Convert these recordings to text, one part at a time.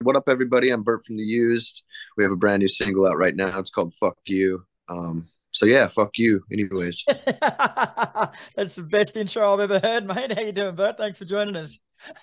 What up, everybody? I'm Bert from The Used. We have a brand new single out right now. It's called "Fuck You." Um, so yeah, fuck you. Anyways, that's the best intro I've ever heard, mate. How you doing, Bert? Thanks for joining us.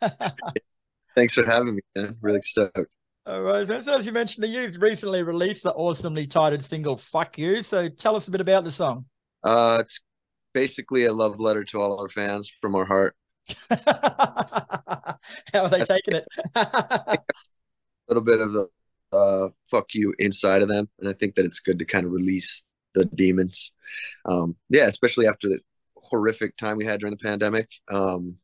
Thanks for having me, man. Really stoked. All right. So as you mentioned, the Used recently released the awesomely titled single "Fuck You." So tell us a bit about the song. Uh, it's basically a love letter to all our fans from our heart. How are they taking it? A little bit of the uh, fuck you inside of them, and I think that it's good to kind of release the demons. Um, yeah, especially after the horrific time we had during the pandemic. Um,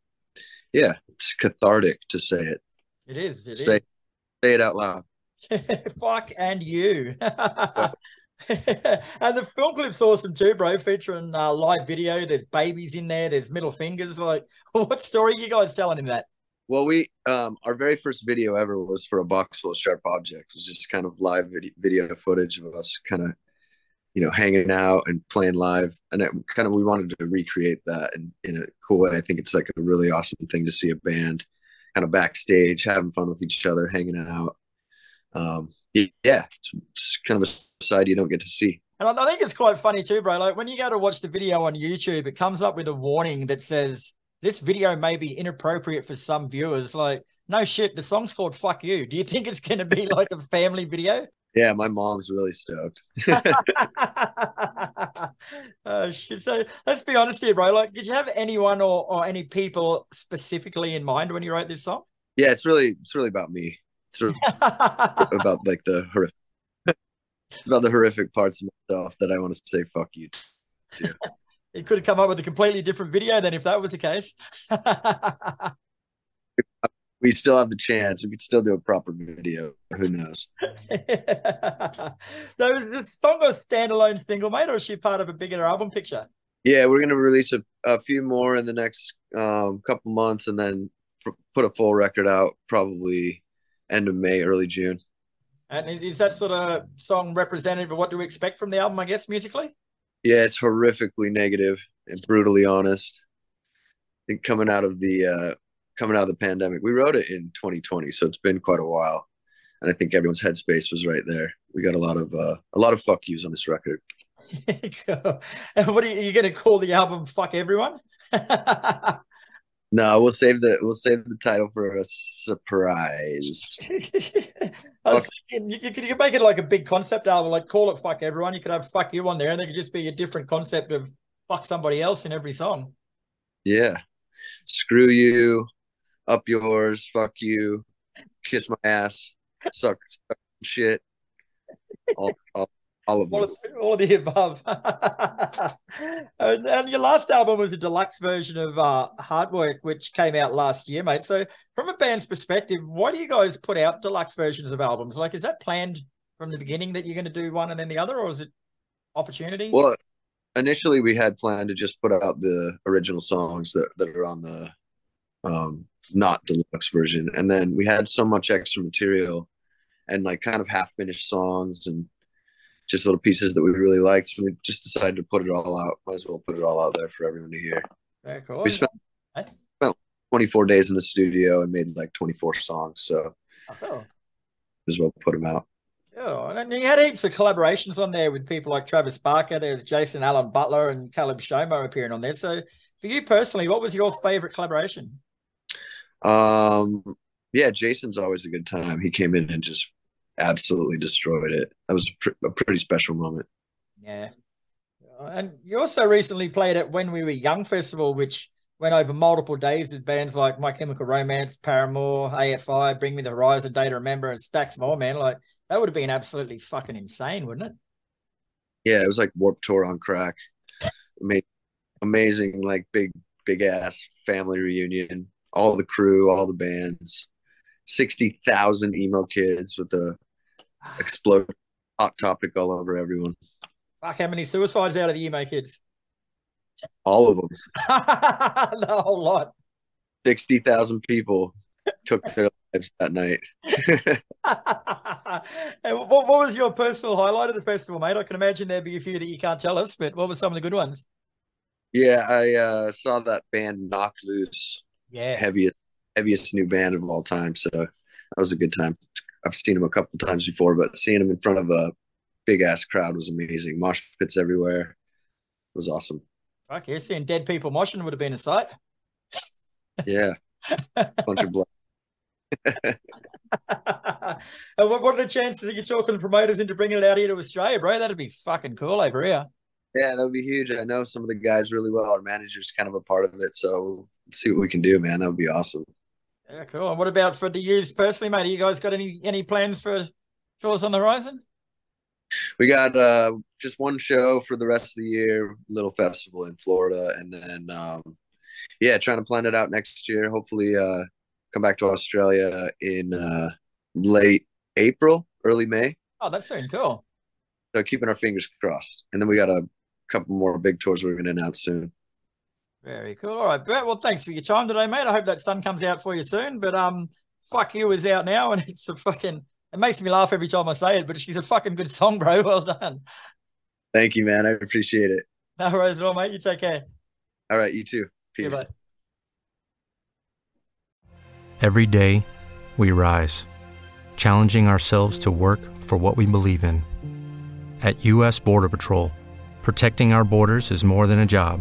yeah, it's cathartic to say it. It is. It say, is. say it out loud. fuck and you. and the film clip's awesome too, bro. Featuring uh, live video. There's babies in there. There's middle fingers. Like, what story you guys telling in that? Well, we um, our very first video ever was for a box full of sharp objects. It was just kind of live video, footage of us kind of, you know, hanging out and playing live, and it kind of we wanted to recreate that in, in a cool way. I think it's like a really awesome thing to see a band kind of backstage having fun with each other, hanging out. Um, yeah, it's kind of a side you don't get to see. And I think it's quite funny too, bro. Like when you go to watch the video on YouTube, it comes up with a warning that says this video may be inappropriate for some viewers. Like, no shit, the song's called "Fuck You." Do you think it's going to be like a family video? Yeah, my mom's really stoked. oh, shit. So let's be honest here, bro. Like, did you have anyone or, or any people specifically in mind when you wrote this song? Yeah, it's really it's really about me. It's about like the horrific about the horrific parts of myself that I want to say fuck you to. He could have come up with a completely different video than if that was the case. we still have the chance. We could still do a proper video. Who knows? so is this song a standalone single, mate, or is she part of a bigger album picture? Yeah, we're gonna release a, a few more in the next um, couple months, and then put a full record out probably end of May, early June. And is that sort of song representative of what do we expect from the album? I guess musically. Yeah, it's horrifically negative and brutally honest. And coming out of the uh, coming out of the pandemic, we wrote it in 2020, so it's been quite a while, and I think everyone's headspace was right there. We got a lot of uh, a lot of fuck yous on this record. and what are you, are you going to call the album? Fuck everyone. No, we'll save the we'll save the title for a surprise. I was thinking you, you, could, you could make it like a big concept album, like call it "fuck everyone." You could have "fuck you" on there, and it could just be a different concept of "fuck somebody else" in every song. Yeah, screw you, up yours, fuck you, kiss my ass, suck, suck shit, all, all, all of them. All, all of the above. and, and, your last album was a deluxe version of uh, Hard Work, which came out last year, mate. So, from a band's perspective, why do you guys put out deluxe versions of albums? Like, is that planned from the beginning that you're going to do one and then the other, or is it opportunity? Well, initially we had planned to just put out the original songs that, that are on the um, not deluxe version, and then we had so much extra material and like kind of half finished songs and just little pieces that we really liked. So we just decided to put it all out. Might as well put it all out there for everyone to hear. Very cool. We spent, spent 24 days in the studio and made like 24 songs. So oh. as well put them out. Yeah, and you had heaps of collaborations on there with people like Travis Barker. There's Jason Aalon Butler and Caleb Shomo appearing on there. So for you personally, what was your favorite collaboration? Um, yeah, Jason's always a good time. He came in and just absolutely destroyed it. That was a, pr- a pretty special moment. Yeah. And you also recently played at When We Were Young Festival, which went over multiple days with bands like My Chemical Romance, Paramore, AFI, Bring Me the Horizon, Day to Remember, and stacks more, man. Like, that would have been absolutely fucking insane, wouldn't it? Yeah, it was like Warped Tour on crack. Amazing, like big, big ass family reunion. All the crew, all the bands sixty thousand emo kids with the explode hot topic all over everyone. Fuck, how many suicides out of the emo kids? All of them. the whole lot. Sixty thousand people took their lives that night. and what, what was your personal highlight of the festival, mate? I can imagine there'd be a few that you can't tell us, but what were some of the good ones? Yeah, I uh, saw that band Knocked Loose. Yeah. Heaviest heaviest new band of all time. So that was a good time. I've seen them a couple times before, but seeing them in front of a big ass crowd was amazing. Mosh pits everywhere. It was awesome. Fuck yeah, seeing dead people moshing would have been a sight. Yeah. Bunch of blood. and what, what are the chances that you're talking the promoters into bringing it out here to Australia, bro? That'd be fucking cool over here. Yeah, that would be huge. I know some of the guys really well. Our manager's kind of a part of it, so we'll see what we can do, man. That would be awesome. Yeah, cool. And what about for the use personally, mate? you guys got any any plans for tours on the horizon? We got uh just one show for the rest of the year, little festival in Florida, and then um yeah, trying to plan it out next year. Hopefully, uh come back to Australia in uh late April, early May. Oh, that's soon. Cool. So keeping our fingers crossed, and then we got a couple more big tours we're going to announce soon. Very cool. All right, Bert. Well, thanks for your time today, mate. I hope that sun comes out for you soon. But um, fuck you is out now, and it's a fucking. It makes me laugh every time I say it, but she's a fucking good song, bro. Well done. Thank you, man. I appreciate it. No worries at all, mate. You take care. All right, you too. Peace. Yeah, Every day, we rise, challenging ourselves to work for what we believe in. At U.S. Border Patrol, protecting our borders is more than a job